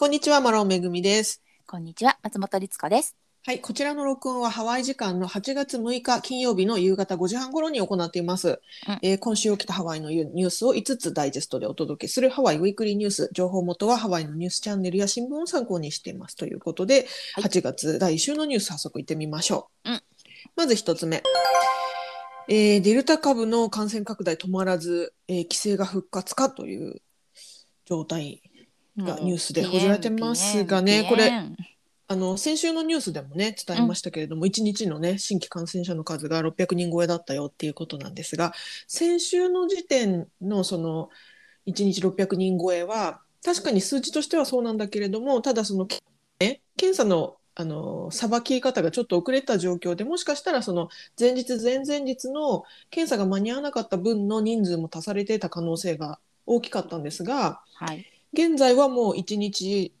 こんにちは、マロンめぐみです。こんにちは、松本律子です。はい、こちらの録音はハワイ時間の8月6日金曜日の夕方5時半頃に行っています。うんえー今週起きたハワイのニュースを5つダイジェストでお届けするハワイウィークリーニュース。情報元はハワイのニュースチャンネルや新聞を参考にしています。ということで、はい8月第1週のニュース早速行ってみましょう。うんまず1つ目。えーデルタ株の感染拡大止まらず、えー規制が復活かという状態がニュースで報じられてますがねこれあの先週のニュースでもね伝えましたけれども、1日のね新規感染者の数が600人超えだったよっていうことなんですが先週の時点のその1日600人超えは確かに数値としてはそうなんだけれどもただその、ね、検査のあのさばき方がちょっと遅れた状況でもしかしたらその前日前々日の検査が間に合わなかった分の人数も足されていた可能性が大きかったんですがはい。現在はもう1日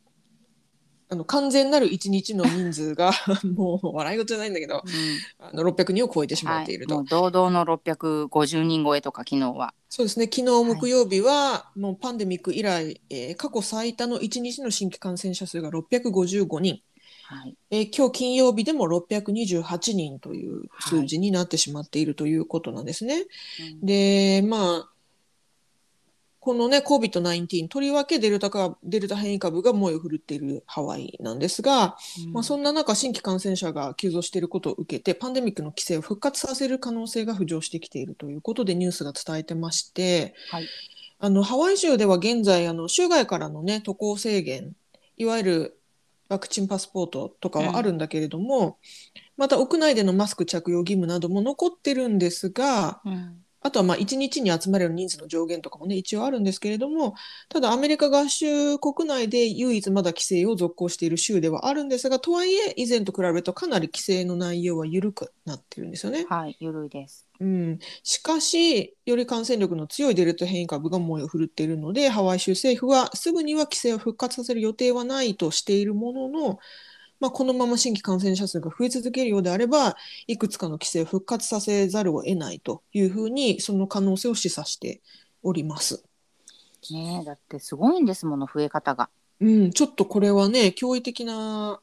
あの完全なる1日の人数が もう笑い事じゃないんだけどうん。あの600人を超えてしまはいっていると、もう堂々の650人超えとか昨日は。そうですね。昨日木曜日はもうパンデミック以来、えー過去最多の1日の新規感染者数が655人、はい。えー今日金曜日でも628人という数字になってしまっているということなんですね。うん。でまあこのね COVID-19 とりわけデルタ株デルタ変異株が猛威を振るっているハワイなんですが、まあ、そんな中新規感染者が急増していることを受けてパンデミックの規制を復活させる可能性が浮上してきているということでニュースが伝えてましてはい。あのハワイ州では現在あの州外からのね渡航制限いわゆるワクチンパスポートとかはあるんだけれども、また屋内でのマスク着用義務なども残ってるんですが、うんあとはまあ1日に集まれる人数の上限とかもね一応あるんですけれどもただアメリカ合衆国内で唯一まだ規制を続行している州ではあるんですがとはいえ以前と比べるとかなり規制の内容は緩くなってるんですよね。はい。ゆるいです。うん、しかしより感染力の強いデルタ変異株が猛威を振るっているのでハワイ州政府はすぐには規制を復活させる予定はないとしているものの、まあ、このまま新規感染者数が増え続けるようであればいくつかの規制を復活させざるを得ないというふうにその可能性を示唆しております。ねえだってすごいんですもの、増え方が。うん、ちょっとこれはね驚異的な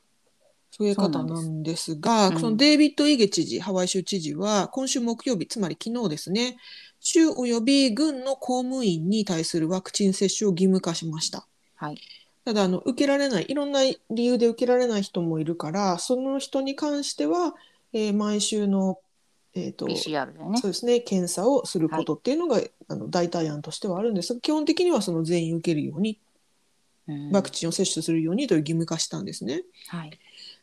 増え方なんですがそすうんのデイビッド・イゲ知事ハワイ州知事は今週木曜日つまり昨日ですね州および軍の公務員に対するワクチン接種を義務化しました。はい。ただあの受けられないいろんな理由で受けられない人もいるからその人に関しては、えー毎週の、えーと PCR でねそ。うですね検査をすることっていうのが、あの代替案としてはあるんですが基本的にはその全員受けるようにうんワクチンを接種するようにという義務化したんですね。はい。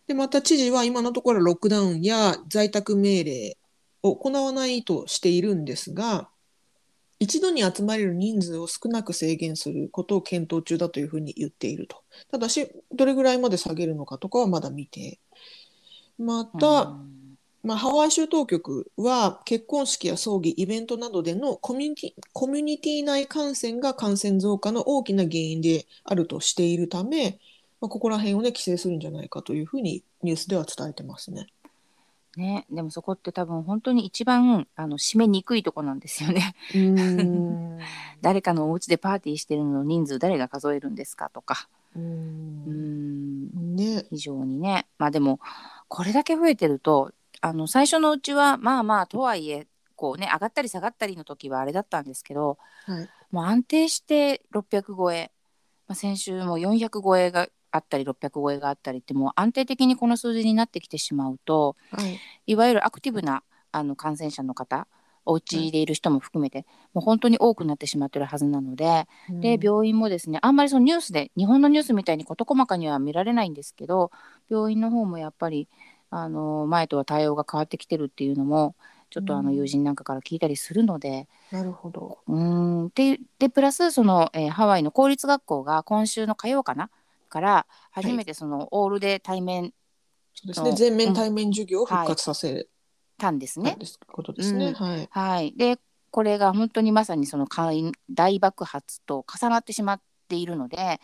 でまた知事は今のところロックダウンや在宅命令を行わないとしているんですが一度に集まれる人数を少なく制限することを検討中だというふうに言っていると。ただしどれぐらいまで下げるのかとかはまだ未定。また、うんまあ、ハワイ州当局は結婚式や葬儀、イベントなどでのコミュニティコミュニティ内感染が感染増加の大きな原因であるとしているため、まあ、ここら辺をね規制するんじゃないかというふうにニュースでは伝えてますね。ね、でもそこって多分本当に一番あの締めにくいとこなんですよね。誰かのお家でパーティーしてるのの人数誰が数えるんですかとか。うん。ね。非常にね。まあでもこれだけ増えてるとあの最初のうちはまあまあとはいえこうね上がったり下がったりの時はあれだったんですけどはい。もう安定して600超え、まあ、先週も400超えがあったり600超えがあったりってもう安定的にこの数字になってきてしまうとはい。いわゆるアクティブなあの感染者の方お家でいる人も含めて、もう本当に多くなってしまってるはずなので、で病院もですねあんまりそのニュースで日本のニュースみたいに事細かには見られないんですけど病院の方もやっぱりあの前とは対応が変わってきてるっていうのもちょっとあのうん。友人なんかから聞いたりするので、なるほど。うーんででプラスその、えーハワイの公立学校が今週の火曜かなから初めてそのオールで対面そうですね。の全面対面授業を復活させたんですね。ことですね。うん。はい。はい、でこれが本当にまさにその会大爆発と重なってしまっているので、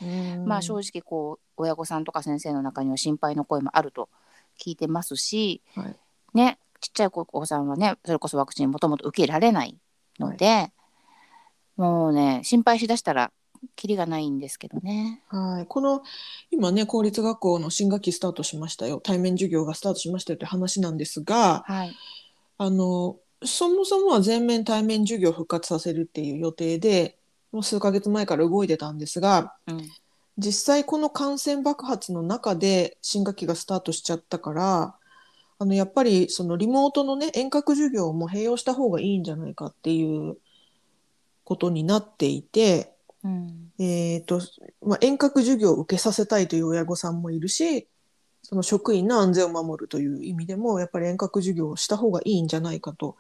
まあ正直こう親御さんとか先生の中には心配の声もあると聞いてますし、はい。ねちっちゃいお子さんはねそれこそワクチンもともと受けられないので、もうね心配しだしたらキリがないんですけどね。はい、この今ね公立学校の新学期スタートしましたよ対面授業がスタートしましたよという話なんですがはい。あのそもそもは全面対面授業を復活させるっていう予定でもう数ヶ月前から動いてたんですがうん。実際この感染爆発の中で新学期がスタートしちゃったからあのやっぱりそのリモートのね遠隔授業も併用した方がいいんじゃないかっていうことになっていて。うん。えーとまあ、遠隔授業を受けさせたいという親御さんもいるしその職員の安全を守るという意味でもやっぱり遠隔授業をした方がいいんじゃないかと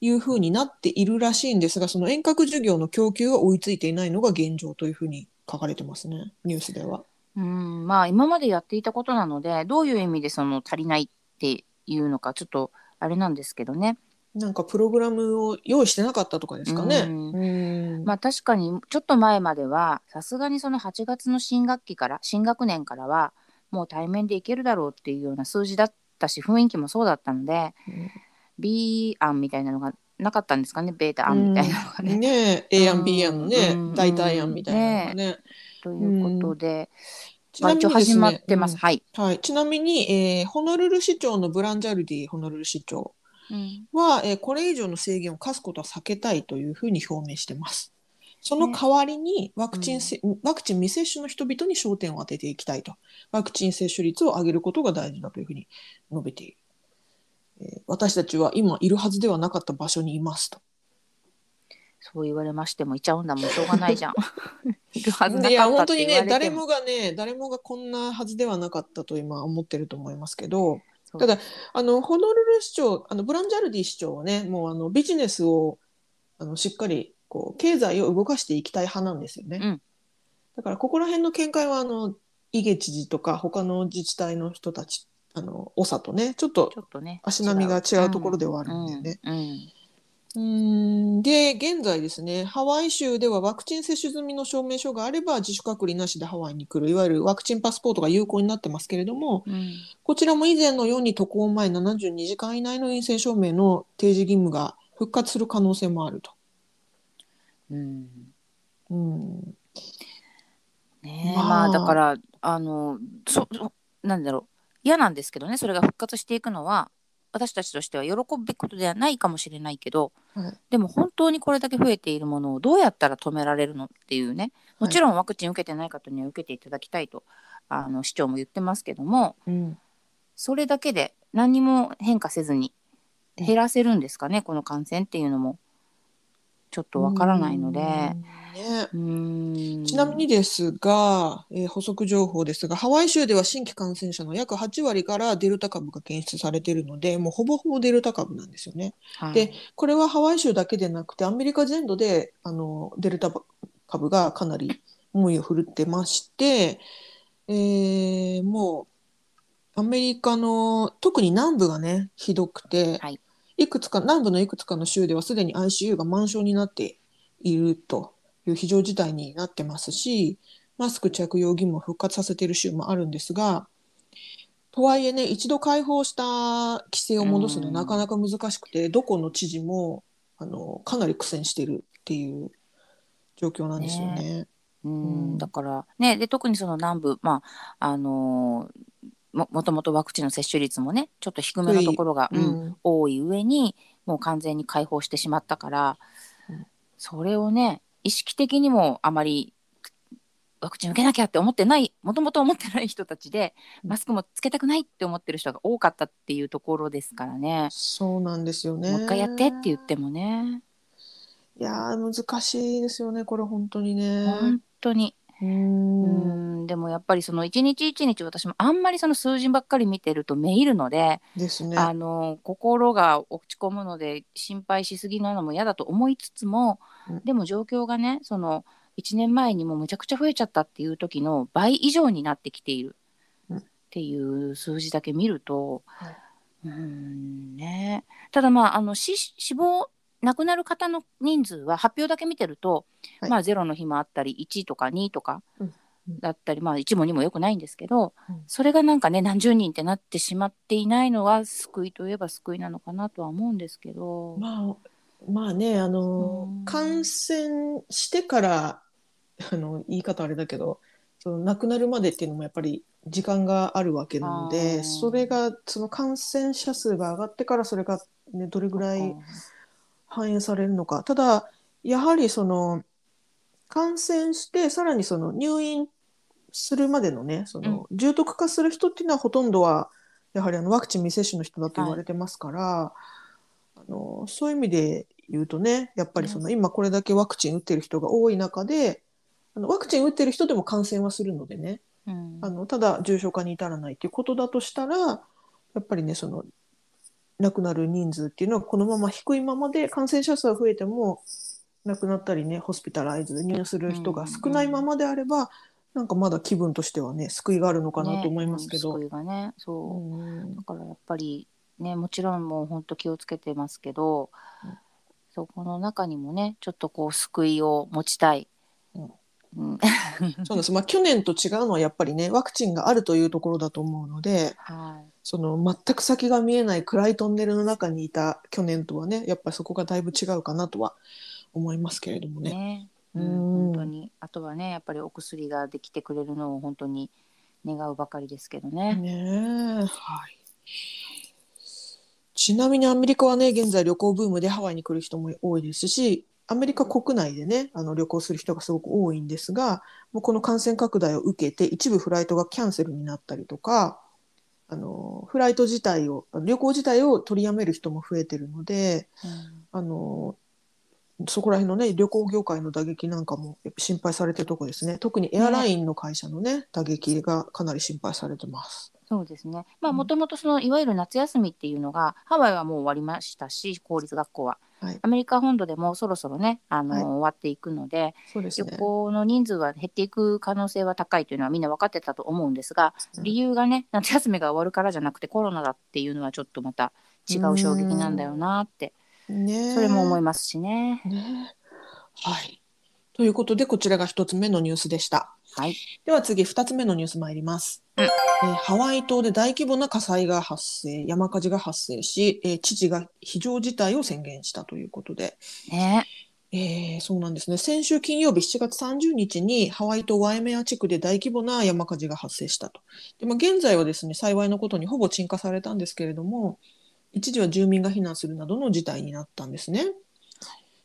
いうふうになっているらしいんですがその遠隔授業の供給が追いついていないのが現状というふうに書かれてますねニュースでは。うん、まあ今までやっていたことなのでどういう意味でその足りないっていうのかちょっとあれなんですけどね。なんかプログラムを用意してなかったとかですかね。うん。うん。まあ確かにちょっと前まではさすがにその8月の新学期から新学年からはもう対面でいけるだろうっていうような数字だったし雰囲気もそうだったので B 案みたいなのがなかったんですかね？ベータ案みたいなのがね。ね。え A 案 B 案のね、うん。代替案みたいなのがね。ということで、ちなみに始まってます。はい、ちなみに、えーホノルル市長のブランジャルディホノルル市長うんは、えーこれ以上の制限を課すことは避けたいというふうに表明してます。その代わりにワクチンせ、ワクチン未接種の人々に焦点を当てていきたいと。ワクチン接種率を上げることが大事だというふうに述べている。えー私たちは今いるはずではなかった場所にいますと。そう言われましてもいちゃうんだもんしょうがないじゃん。いるはずいやかったって本当に言われてもね誰もがね誰もがこんなはずではなかったと今思ってると思いますけどただあのホノルル市長あのブランジャルディ市長はねもうあのビジネスをあのしっかりこう経済を動かしていきたい派なんですよね。うんだからここら辺の見解はあの井毛知事とか他の自治体の人たちあの長とねちょっと足並みが違うところではあるんだよね。うんうんうーん。で現在ですねハワイ州ではワクチン接種済みの証明書があれば自主隔離なしでハワイに来るいわゆるワクチンパスポートが有効になってますけれどもうん。こちらも以前のように渡航前72時間以内の陰性証明の提示義務が復活する可能性もあると。うん。うん。ねえまあ。まあだからあのそそなんだろう。嫌なんですけどねそれが復活していくのは私たちとしては喜ぶべきことではないかもしれないけど、はい。でも本当にこれだけ増えているものをどうやったら止められるのっていうねもちろんワクチン受けてない方には受けていただきたいとあの市長も言ってますけどもうん。それだけで何にも変化せずに減らせるんですかねこの感染っていうのも。ちょっとわからないので。うんね。うーん。ちなみにですが、えー補足情報ですが、ハワイ州では新規感染者の約8割からデルタ株が検出されているので、もうほぼほぼデルタ株なんですよね。はい。でこれはハワイ州だけでなくて、アメリカ全土であのデルタ株がかなり猛威を振るってまして、えーもうアメリカの特に南部がね、ひどくて、はい。いくつか、南部のいくつかの州ではすでに ICU が満床になっているという非常事態になってますし、マスク着用義務を復活させている州もあるんですが、とはいえね、一度解放した規制を戻すのなかなか難しくて、どこの知事もあのかなり苦戦しているっていう状況なんですよね。うん。うん。だからねで特にその南部まああのーももともとワクチンの接種率もねちょっと低めのところが、ううんん。多い上にもう完全に解放してしまったから、うん。それをね意識的にもあまりワクチン受けなきゃって思ってないもともと思ってない人たちでうんマスクもつけたくないって思ってる人が多かったっていうところですからね、そうなんですよね。もう一回やってって言ってもねいやー難しいですよね、これ本当にね。本当にうん。ん。でもやっぱりその一日一日私もあんまりその数字ばっかり見てるとめいるので、ですね。あの心が落ち込むので心配しすぎなのも嫌だと思いつつも、うん。でも状況がねその1年前にもむちゃくちゃ増えちゃったっていう時の倍以上になってきているうん。っていう数字だけ見ると、はい。うんね。ただまああの死死亡亡くなる方の人数は発表だけ見てると、はい。まあ0の日もあったり1とか2とかだったり、まあ1も2もよくないんですけど、うん。それがなんかね何十人ってなってしまっていないのは救いといえば救いなのかなとは思うんですけど、まあ、まあね、あのうん。感染してから、あの言い方あれだけどその亡くなるまでっていうのもやっぱり時間があるわけなのあでー。それがその感染者数が上がってからそれが、ね、どれぐらい反映されるのか。ただやはりその感染してさらにその入院するまでのねその重篤化する人っていうのはほとんどはやはりあのワクチン未接種の人だと言われてますから、あのそういう意味で言うとねやっぱりその、今これだけワクチン打ってる人が多い中であのワクチン打ってる人でも感染はするのでね。うん。あのただ重症化に至らないっていうことだとしたらやっぱりねその亡くなる人数っていうのはこのまま低いままで感染者数が増えても亡くなったりねホスピタライズで入院する人が少ないままであれば、なんかまだ気分としてはね救いがあるのかなと思いますけど。ねうん救いがねそう、うんだからやっぱりねもちろんもう本当気をつけてますけど、うんそこの中にもねちょっとこう救いを持ちたい。うんうん そうなんです。まあ去年と違うのはやっぱりねワクチンがあるというところだと思うので、はいその全く先が見えない暗いトンネルの中にいた去年とはね、やっぱりそこがだいぶ違うかなとは思いますけれどもね。ね、ううんん、本当にあとはねやっぱりお薬ができてくれるのを本当に願うばかりですけどね。ねえ、はい。ちなみにアメリカはね、現在旅行ブームでハワイに来る人も多いですし、アメリカ国内でね、あの旅行する人がすごく多いんですが、もうこの感染拡大を受けて一部フライトがキャンセルになったりとか、あのフライト自体を旅行自体を取りやめる人も増えてるので、あのそこら辺のね旅行業界の打撃なんかもやっぱ心配されてるとこですね。特にエアラインの会社のね打撃がかなり心配されてます。そうですね。まあうんもともとそのいわゆる夏休みっていうのがハワイはもう終わりましたし公立学校は、はいアメリカ本土でもそろそろねあの、はい終わっていくのでですね。旅行の人数は減っていく可能性は高いというのはみんな分かってたと思うんですが、うん理由がね夏休みが終わるからじゃなくてコロナだっていうのはちょっとまた違う衝撃なんだよなってねえそれも思いますしね。ねえはい。ということでこちらが一つ目のニュースでした。はい、では次二つ目のニュース参ります。うんえーハワイ島で大規模な火災が発生、山火事が発生し、えー知事が非常事態を宣言したということで、ねえーそうなんですね。先週金曜日7月30日にハワイ島ワイメア地区で大規模な山火事が発生したと。でまあ、現在はですね、幸いのことにほぼ鎮火されたんですけれども、一時は住民が避難するなどの事態になったんですね。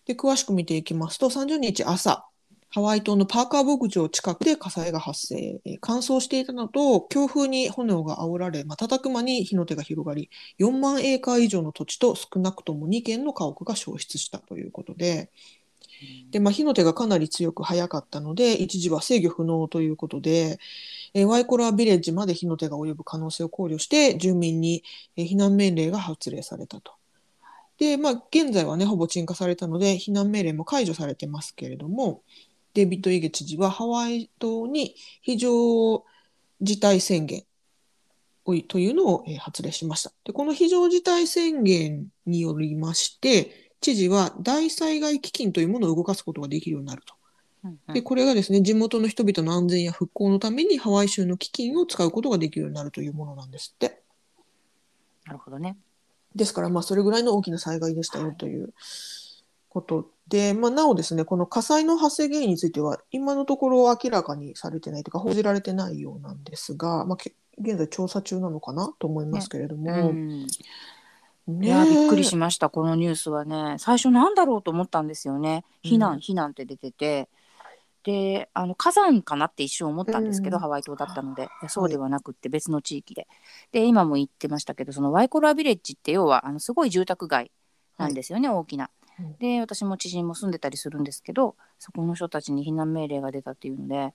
で、詳しく見ていきますと、30日朝、ハワイ島のパーカー牧場近くで火災が発生、乾燥していたのと、強風に炎が煽られ、瞬く間に火の手が広がり、4万エーカー以上の土地と少なくとも2軒の家屋が焼失したということで、で、まあ、火の手がかなり強く早かったので、一時は制御不能ということで、ワイコラビレッジまで火の手が及ぶ可能性を考慮して、住民に避難命令が発令されたと。で、まあ、現在はね、ほぼ鎮火されたので、避難命令も解除されてますけれども、デビッド・イゲ知事はハワイ島に非常事態宣言をというのをえー発令しました。で、この非常事態宣言によりまして、知事は大災害基金というものを動かすことができるようになると。で、これがですね、地元の人々の安全や復興のためにハワイ州の基金を使うことができるようになるというものなんですって。なるほどね。ですから、まあ、それぐらいの大きな災害でしたよということで、まあ、なおですね、この火災の発生原因については、今のところ明らかにされてないというか、報じられてないようなんですが、まあ、け現在調査中なのかなと思いますけれどうも、ん、いねやびっくりえしましたこのニュースはね。最初なんだろうと思ったんですよね。避難、うん避難って出ててであの火山かなって一瞬思ったんですけど、うん。ハワイ島だったので。そうではなくって別の地域で。で今も言ってましたけどそのワイコラビレッジって要はあのすごい住宅街なんですよね、大きな。うん。で私も知人も住んでたりするんですけどそこの人たちに避難命令が出たっていうので、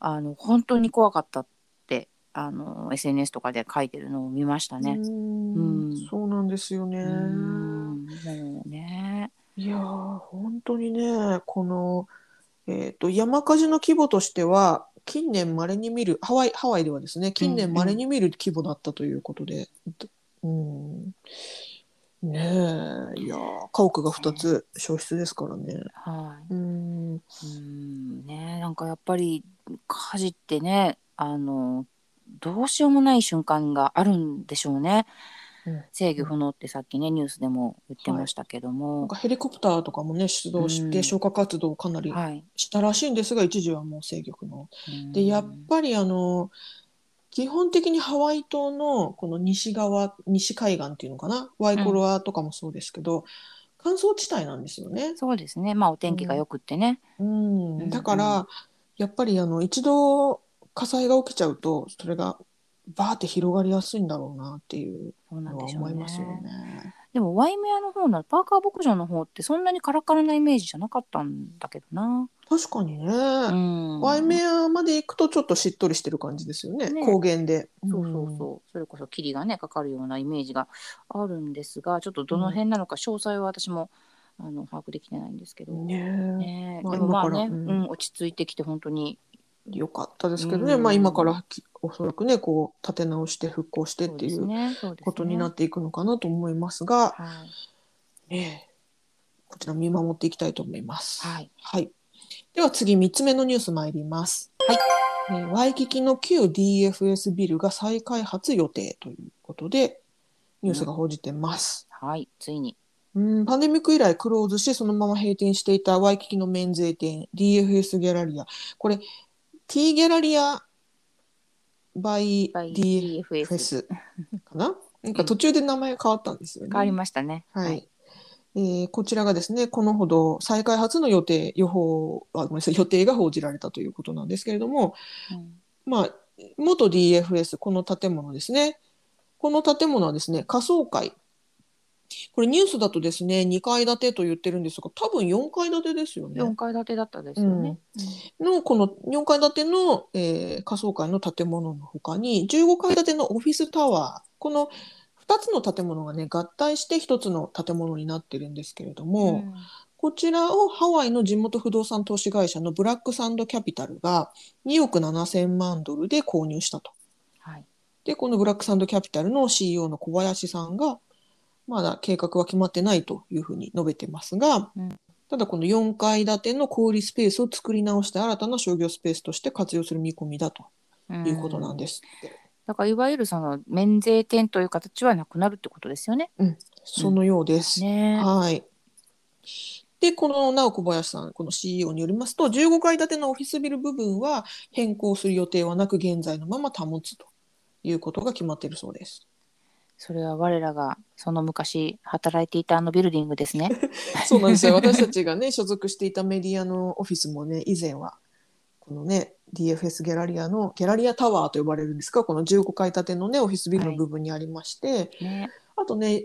あの本当に怖かったってあの SNS とかで書いてるのを見ましたね。うん。うん。そうなんですよね。うん。もうね。いやー本当にねこの、えー、と山火事の規模としては近年まれに見るハワイハワイではですね近年まれに見る規模だったということで、うんねえいやー家屋が2つ焼失ですからね。はい。うんうんねなんかやっぱり火事ってねあのどうしようもない瞬間があるんでしょうね。うん。制御不能ってさっきねニュースでも言ってましたけどなんも、かヘリコプターとかもね出動しうん。て消火活動をかなりはい、したらしいんですが、一時はもう制御不能。うん。でやっぱりあの基本的にハワイ島のこの西側西海岸っていうのかな？ワイコロアとかもそうですけど、乾燥地帯なんですよね。そうですね。まあお天気がよくってね、うんうん。だから、やっぱりあの一度火災が起きちゃうとそれがバーって広がりやすいんだろうなっていうのは思いますよね。でもワイメアの方のパーカー牧場の方ってそんなにカラカラなイメージじゃなかったんだけどな、確かにね、うん、ワイメアまで行くとちょっとしっとりしてる感じですよね。ね。高原で。そうそうそう、それこそ霧がねかかるようなイメージがあるんですがちょっとどの辺なのか詳細は私も、あの把握できてないんですけど、うんねまあねでもまあね、うん、落ち着いてきて本当にえよかったですけどね、うんまあ今からきおそらくねこう立て直して復興してっていうことになっていくのかなと思いますが、はい、ねえこちら見守っていきたいと思います。はいはい。では次3つ目のニュース参ります。はい。えーワイキキの旧 DFS ビルが再開発予定ということでニュースが報じてます。はい、ついにうん、パンデミック以来クローズしそのまま閉店していたワイキキの免税店 DFS ギャラリアこれ T ギャラリア by by DFS DFS かな？なんか途中で名前変わったんですよね。変わりましたね。はい。えーこちらがですね、このほど再開発の予定、予報、あ、ごめんなさい、予定が報じられたということなんですけれども、うんまあ、元 DFS、この建物ですね。この建物はですね、仮想会。これニュースだとですね、2階建てと言ってるんですが、多分4階建てですよね。4階建てだったですよね。のこの4階建ての、えー仮想会の建物の他に15階建てのオフィスタワーこの2つの建物がね合体して1つの建物になってるんですけれどうんも、うんこちらをハワイの地元不動産投資会社のブラックサンドキャピタルが2億7000万ドルで購入したと。はい。でこのブラックサンドキャピタルの CEO の小林さんがまだ計画は決まってないというふうに述べてますが、うんただこの4階建ての小売スペースを作り直して新たな商業スペースとして活用する見込みだということなんですって。だからいわゆるその免税店という形はなくなるってことですよね。そのようです。ねはい。で、この直小林さん、この CEO によりますと、15階建てのオフィスビル部分は変更する予定はなく、現在のまま保つということが決まっているそうです。それは我らがその昔働いていたあのビルディングですね。そうなんですよ。私たちがね、所属していたメディアのオフィスもね、以前は、このね、DFS ギャラリアの、ギャラリアタワーと呼ばれるんですが、この15階建てのね、オフィスビルの部分にありまして、ね。あとね、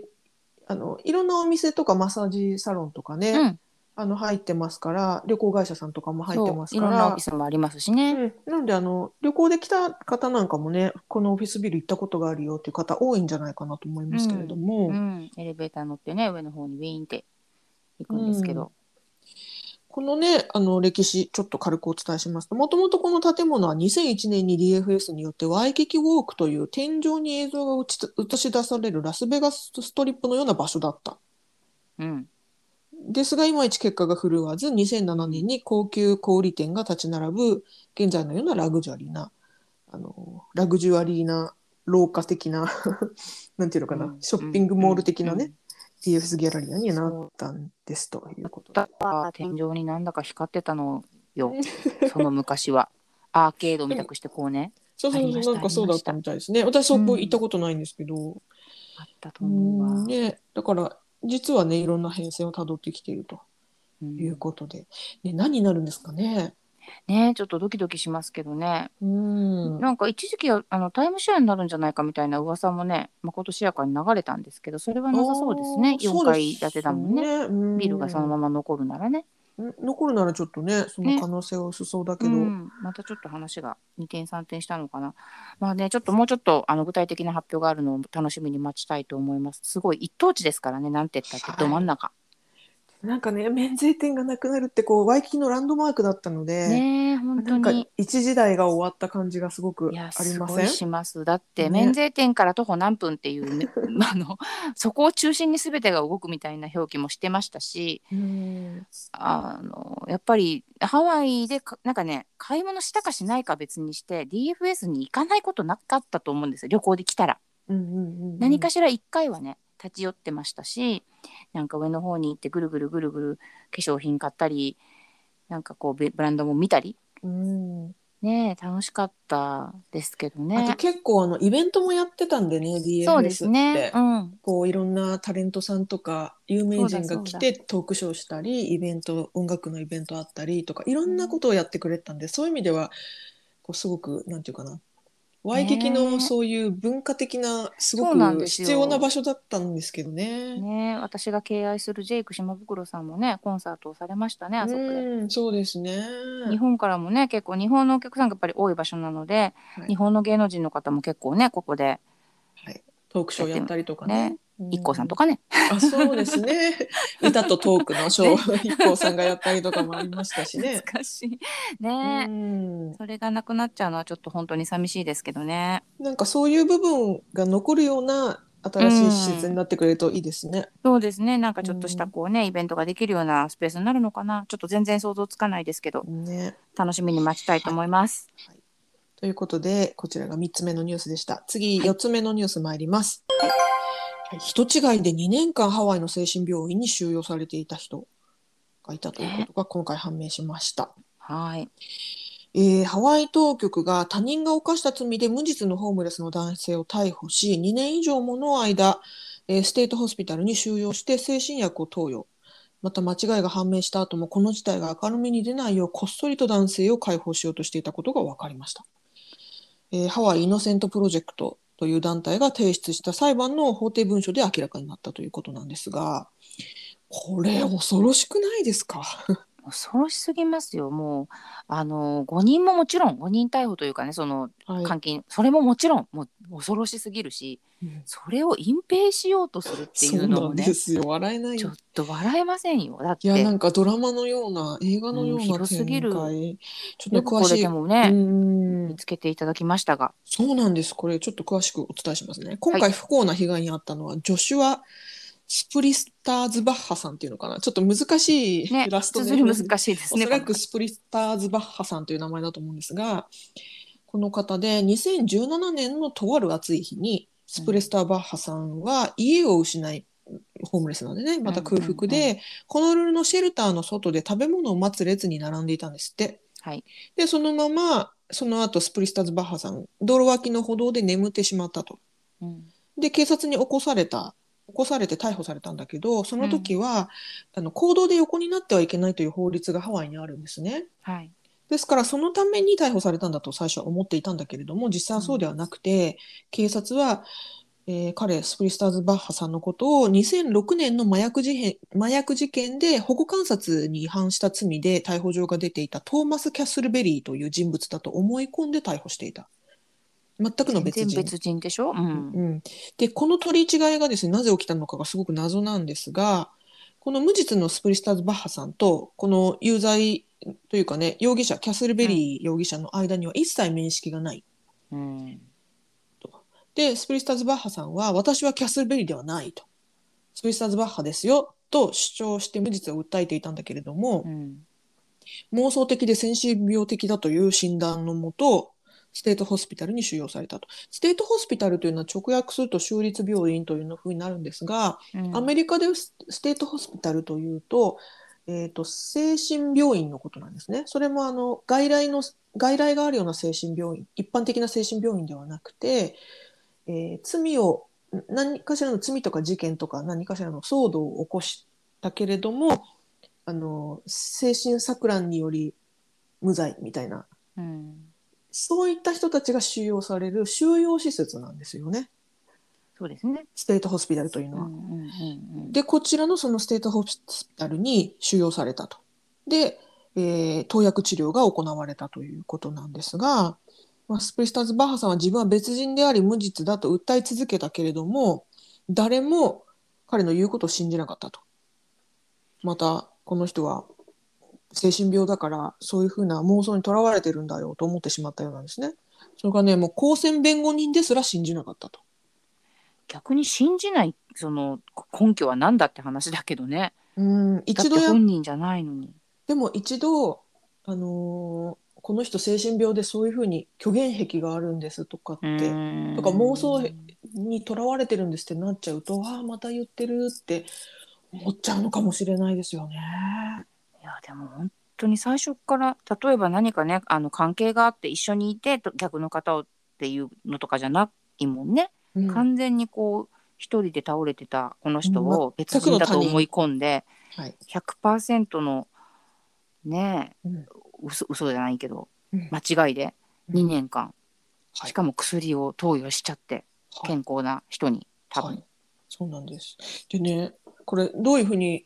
あの、いろんなお店とかマッサージサロンとかね、うん。あの、入ってますから、旅行会社さんとかも入ってますからいろんなオフィ、スもありますしね。うん、なんであの旅行で来た方なんかもねこのオフィスビル行ったことがあるよっていう方多いんじゃないかなと思いますけれども、うん。エレベーター乗ってね上の方にウィーンって行くんですけど。このねあの歴史ちょっと軽くお伝えしますともともとこの建物は2001年に DFS によってワイキキウォークという天井に映像が映し映し出されるラスベガスストリップのような場所だった。うん。ですがいまいち結果が振るわず2007年に高級小売店が立ち並ぶ現在のようなラグジュアリーなあのラグジュアリーな廊下的な なんていうのかな、うんショッピングモール的なね、うん DFS ギャラリアになったんですということで天井になんだか光ってたのよ。その昔は。アーケードみたくしてこうね。そうそうそうなんかそうだったみたいですね。私そこ行ったことないんですけど、あったとう思うわ。んね、だから実はねいろんな変遷をたどってきているとうんいうことで、ね、何になるんですかね？ねちょっとドキドキしますけどね。うんなんか一時期はあのタイムシェアになるんじゃないかみたいな噂もね、まことしやかに流れたんですけど、それはなさそうですね。4階建てだもんね。ねビルがそのまま残るならね。ん残るならちょっとねその可能性は薄そうだけど、うん、またちょっと話が2点3点したのかな。まあね、ちょっともうちょっとあの具体的な発表があるのを楽しみに待ちたいと思います。すごい一等地ですからね、なんて言ったってど真ん中。なんかね免税店がなくなるってこうワイキキのランドマークだったので、ねえ、本なんか当に。一時代が終わった感じがすごくいや、ありすごいませんします。だって、ね免税店から徒歩何分っていうね、あの、そこを中心に全てが動くみたいな表記もしてましたし、うんあの、やっぱりハワイでか、なんかね、買い物したかしないか別にして、DFS に行かないことなかったと思うんですよ、旅行で来たら。うんうんうんうん何かしら1回はね立ち寄ってましたしなんか上の方に行ってぐるぐるぐるぐる化粧品買ったりなんかこうブブランドも見たりうんね楽しかったですけどあとね。結構あのイベントもやってたんでね DFS ってそうですね。うん。こういろんなタレントさんとか有名人が来てトークショーしたりイベント音楽のイベントあったりとかいろんなことをやってくれたんで、そういう意味ではこうすごくなんていうかなワイキキのそういう文化的なすごそうなんくですよ必要な場所だったんですけどね。ね私が敬愛するジェイク島袋さんもねコンサートをされましたねあそこで。うんそうですね。日本からもね結構日本のお客さんがやっぱり多い場所なので、はい日本の芸能人の方も結構ねここではい、トークショーやったりとかね。ね IKKO さんとかね、あそうですね。歌とトークのショー、一 k さんがやったりとかもありましたしね。懐かしい。ね、うん。それがなくなっちゃうのはちょっと本当に寂しいですけどね。なんかそういう部分が残るような新しい施設になってくれるといいですね。そうですね。なんかちょっとしたこうね、イベントができるようなスペースになるのかな。ちょっと全然想像つかないですけど。ね。楽しみに待ちたいと思います、ということでこちらが3つ目のニュースでした。次4つ目のニュース参ります。はい人違いで2年間ハワイの精神病院に収容されていた人がいたということが今回判明しました。はい。えーハワイ当局が他人が犯した罪で無実のホームレスの男性を逮捕し2年以上もの間、えーステートホスピタルに収容して精神薬を投与。また間違いが判明した後もこの事態が明るみに出ないようこっそりと男性を解放しようとしていたことが分かりました、えーハワイイノセントプロジェクトという団体が提出した裁判の法廷文書で明らかになったということなんですがこれ恐ろしくないですか？恐ろしすぎますよ。もうあの5人ももちろん5人逮捕というかねそのはい。監禁、それももちろんもう恐ろしすぎるしうん。それを隠蔽しようとするっていそうなんうのもねですよ。笑えないちょっと笑えませんよ。だって。いやなんかドラマのような映画のよううんひなどすぎる。展開ちょっと詳しい。でもね、うん。見つけていただきましたが。そうなんです。これちょっと詳しくお伝えしますね。今回不幸な被害に遭ったのは、ジョシュア・スプリスターズバッハさんっていうのかな？ちょっと難しいねイラスト綴り難しいですねおそらくスプリスターズバッハさんという名前だと思うんですがこの方で2017年のとある暑い日にスプリスターバッハさんは家を失いホームレスなんでねまた空腹で、うんうんホノルルのシェルターの外で食べ物を待つ列に並んでいたんですって。はい。でそのままその後スプリスターズバッハさん道路脇の歩道で眠ってしまったと。うん。で警察に起こされた起こされて逮捕されたんだけどその時は、あの行動で横になってはいけないという法律がハワイにあるんですね。はい。ですからそのために逮捕されたんだと最初は思っていたんだけれども実際はそうではなくて、警察は、えー彼スプリスターズ・バッハさんのことを2006年の麻薬事件麻薬事件で保護観察に違反した罪で逮捕状が出ていたトーマス・キャッスルベリーという人物だと思い込んで逮捕していた全くの別人。別人でしょ、うん。うん、でこの取り違いがですねなぜ起きたのかがすごく謎なんですがこの無実のスプリスターズ・バッハさんとこの有罪というかね容疑者キャスルベリー容疑者の間には一切面識がない。うん。でスプリスターズ・バッハさんは私はキャスルベリーではないと。スプリスターズ・バッハですよと主張して無実を訴えていたんだけれども、うん。妄想的で精神病的だという診断のもと state hospital に収容されたと。 State hospital というのは直訳すると州立病院というのふうになるんですが、うんアメリカでス state hospital というと,、えー、と精神病院のことなんですね。それもあの外来の外来があるような精神病院一般的な精神病院ではなくて、えー罪を何かしらの罪とか事件とか何かしらの騒動を起こしたけれどもあの精神錯乱により無罪みたいなうんそういった人たちが収容される収容施設なんですよねそうですね。ステートホスピタルというのは。うんうんうんうんでこちらのそのステートホスピタルに収容されたと。で、えー投薬治療が行われたということなんですが、まあ、スプリスターズ・バッハさんは自分は別人であり無実だと訴え続けたけれども誰も彼の言うことを信じなかったと。またこの人は精神病だからそういうふうな妄想にとらわれてるんだよと思ってしまったようなんですね。それからねもう公選弁護人ですら信じなかったと。逆に信じないその根拠は何だって話だけどね。うん一度や本人じゃないのに。でも一度、あのーこの人精神病でそういうふうに虚言癖があるんですとかってとか妄想にとらわれてるんですってなっちゃうとああまた言ってるって思っちゃうのかもしれないですよね。いやでも本当に最初から例えば何かねあの関係があって一緒にいて逆の方をっていうのとかじゃないもんね、うん、完全にこう一人で倒れてたこの人を別人だと思い込んで、はい、100%のねえ、うん、嘘嘘じゃないけど、うん、間違いで2年間、うん、しかも薬を投与しちゃって、はい、健康な人に多分、はい、そうなんです。でねこれどういうふうに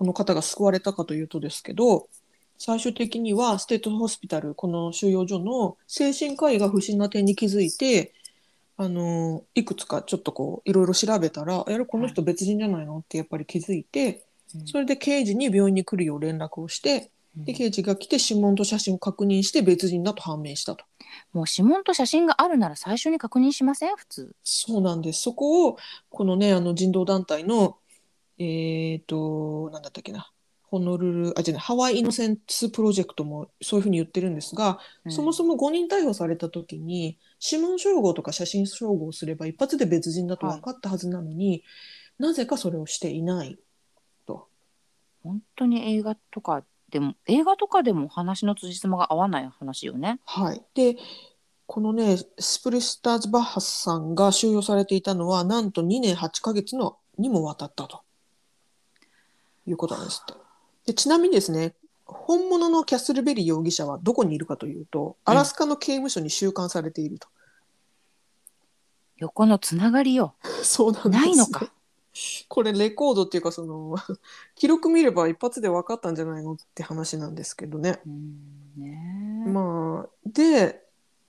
この方が救われたかというとですけど最終的にはステートホスピタルこの収容所の精神科医が不審な点に気づいてあのいくつかちょっとこういろいろ調べたらやるこの人別人じゃないの？ってやっぱり気づいて、それで刑事に病院に来るよう連絡をしてで刑事が来て指紋と写真を確認して別人だと判明したと。もう指紋と写真があるなら最初に確認しません？普通。そうなんです。そこをこのねあの人道団体のえっ、ー、となんだったっけな。ホノルルあじゃないハワイイノセンスプロジェクトもそういうふうに言ってるんですが、うん、そもそも誤認逮捕された時に指紋照合とか写真照合すれば一発で別人だと分かったはずなのに、はい、なぜかそれをしていないと。本当に映画とかでも映画とかでも話の辻褄が合わない話よね。はい、でこのねスプリスターズ・バッハスさんが収容されていたのはなんと2年8ヶ月のにもわたったということなんですって。でちなみにですね本物のキャッスルベリー容疑者はどこにいるかというとアラスカの刑務所に収監されていると。横のつながりよ。そうなんです、ないのか。これレコードっていうかその記録見れば一発で分かったんじゃないのって話なんですけどね。ねまあで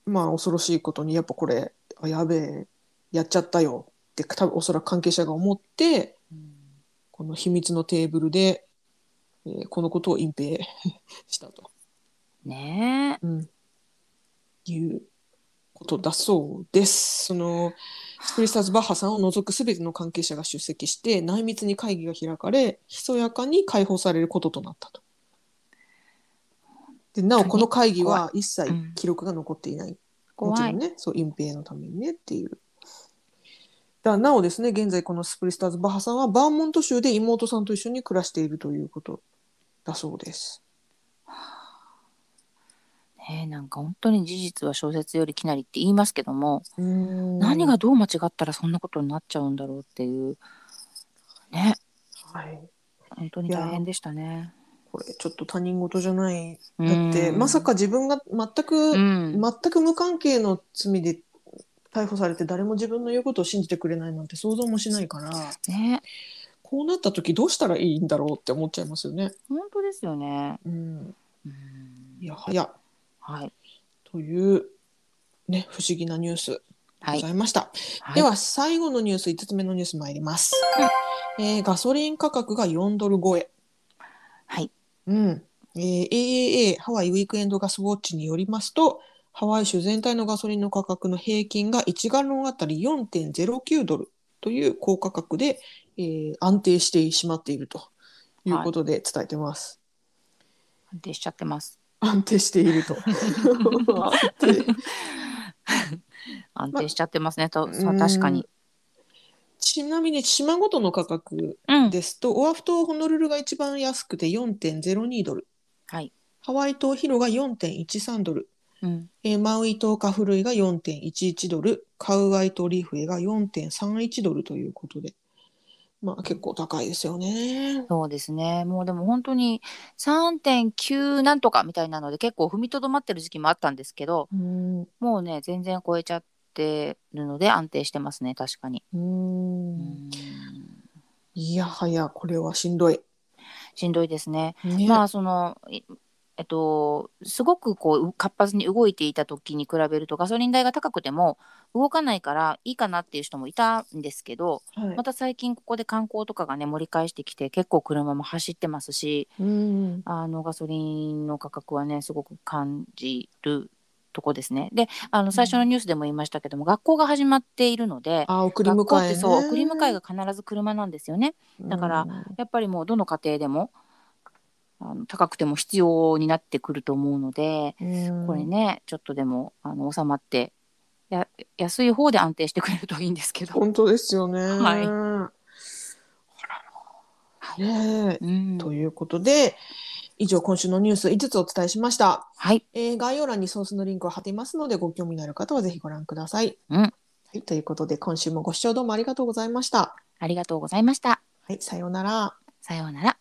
まあ恐ろしいことにやっぱこれあやべえやっちゃったよって多分おそらく関係者が思って、この秘密のテーブルで、えー、このことを隠蔽したと。ねえ。うん、いうことだそうです。そのスクリスターズ・バッハさんを除くすべての関係者が出席して内密に会議が開かれひそやかに解放されることとなったと。でなおこの会議は一切記録が残っていない。うん、もちろんねそう隠蔽のためにねっていう。だなおですね現在このスプリスターズ・バッハさんはバーモント州で妹さんと一緒に暮らしているということだそうです。ね、なんか本当に事実は小説よりきなりって言いますけども何がどう間違ったらそんなことになっちゃうんだろうっていうね、はい、本当に大変でしたね。これちょっと他人事じゃない。だってまさか自分が全く、全く無関係の罪で逮捕されて誰も自分の言うことを信じてくれないなんて想像もしないから、ね、こうなった時どうしたらいいんだろうって思っちゃいますよね。本当ですよね。うん、いやはやはい、というね不思議なニュースございました、はい、では最後のニュース5つ目のニュース参ります、うん、えー、ガソリン価格が4ドル超え。はい。うん。えー、AAA ハワイウィークエンドガスウォッチによりますとハワイ州全体のガソリンの価格の平均が1ガロンあたり4.09ドルという高価格で、えー、安定してしまっているということで伝えてます。はい、安定しちゃってます。安定していると。安定しちゃってますね、と確かに。ちなみに島ごとの価格ですと、うん、オアフ島ホノルルが一番安くて4.02ドル、はい、ハワイ島ヒロが4.13ドル、うんえー、マウイ島カフルイが4.11ドルカウアイ島リーフエが4.31ドルということでまあ結構高いですよね。そうですね。もうでも本当に3.9なんとかみたいなので結構踏みとどまってる時期もあったんですけど、うん、もうね全然超えちゃってるので安定してますね確かに。うんいやはやこれはしんどい。しんどいですね。ねまあそのえっと、すごくこう活発に動いていた時に比べるとガソリン代が高くても動かないからいいかなっていう人もいたんですけど、はい、また最近ここで観光とかがね盛り返してきて結構車も走ってますし、うん、あのガソリンの価格はねすごく感じるとこですね。で、あの最初のニュースでも言いましたけども、うん、学校が始まっているので、あ送り迎え、ね、そう送り迎えが必ず車なんですよね。だから、やっぱりもうどの家庭でもあの高くても必要になってくると思うので、うんこれねちょっとでもあの収まってや安い方で安定してくれるといいんですけど。本当ですよね。はいい。ねえうんということで以上今週のニュース5つお伝えしました。はい、えー概要欄にソースのリンクを貼っていますのでご興味のある方はぜひご覧ください。うんはい、ということで今週もご視聴どうもありがとうございました。ありがとうございました。はい、さようなら。さようなら。